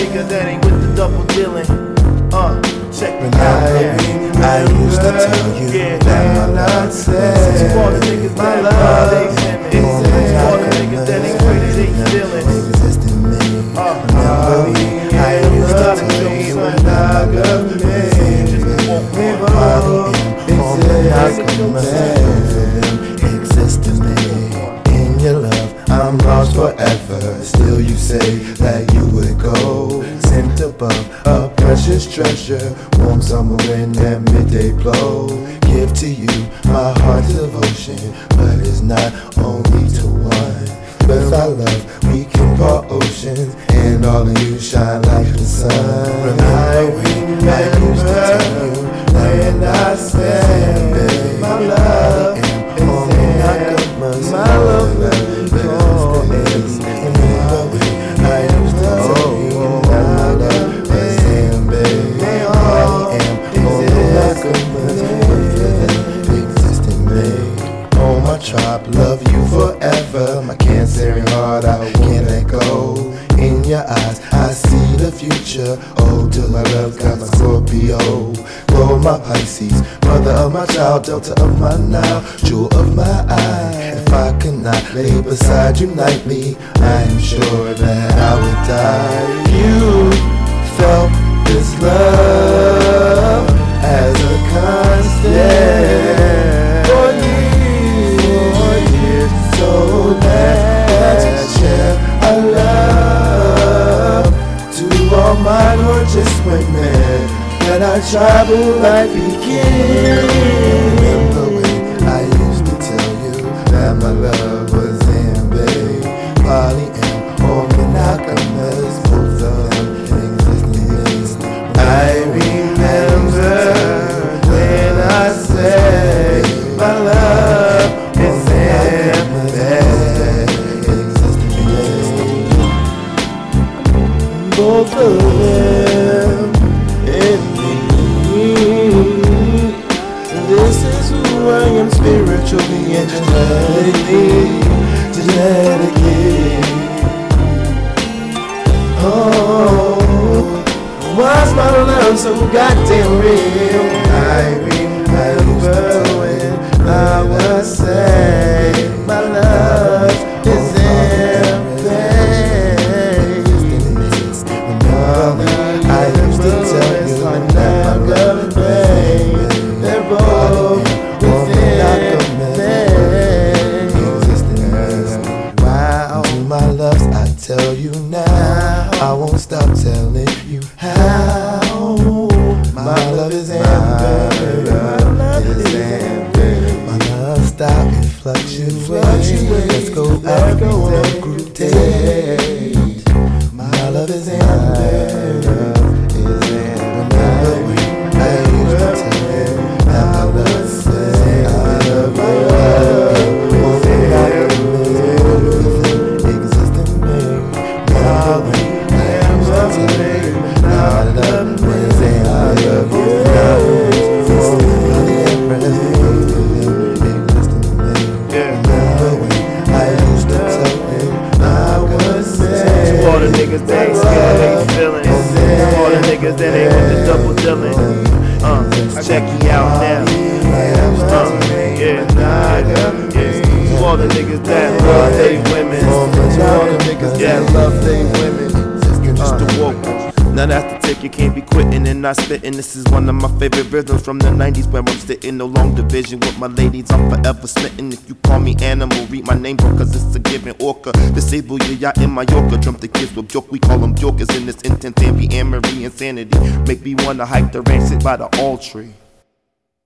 nigga that ain't with the double dealing. Uh, check me out. Yeah. I used to tell you yeah. that my life said For the niggas my love, they in the niggas that ain't with they feeling uh, I when I got I me, in your love. I'm lost forever. Still, you say that you would go. Sent above a precious treasure, warm summer wind and midday blow. Give to you my heart's devotion, but it's not only to one. With our love, we can part oceans, and all of you shine like the sun. Remember when I used to tell you when I said, Tribe, love you forever. My cancerian heart, I can't let go. In your eyes, I see the future. Oh, till my love got my Scorpio. Grow my Pisces, mother of my child, Delta of my Nile, jewel of my eye. If I could not lay beside you nightly, I am sure that I would die. You felt this love all my gorgeous women that I travel like begin. Remember when I used to tell you that my love was in, babe, both of them in me. This is who I am spiritually and genetically, genetically. Oh, why's my love so goddamn real? I remember my loves, I tell you now. I won't stop telling the double dealing. Uh, check me out now. Uh, yeah, yeah. To all the niggas that love they women. To all the niggas that love Now that's the ticket, can't be quitting and not spitting. This is one of my favorite rhythms from the 90s where I'm sitting. No long division with my ladies, I'm forever smitten. If you call me animal, read my name, bro, cause it's a given orca. Disable your yacht in Mallorca. Drum the kids with York, we call them Yorkers in this intense ambiamory insanity. Make me wanna hike the ranch, sit by the all tree.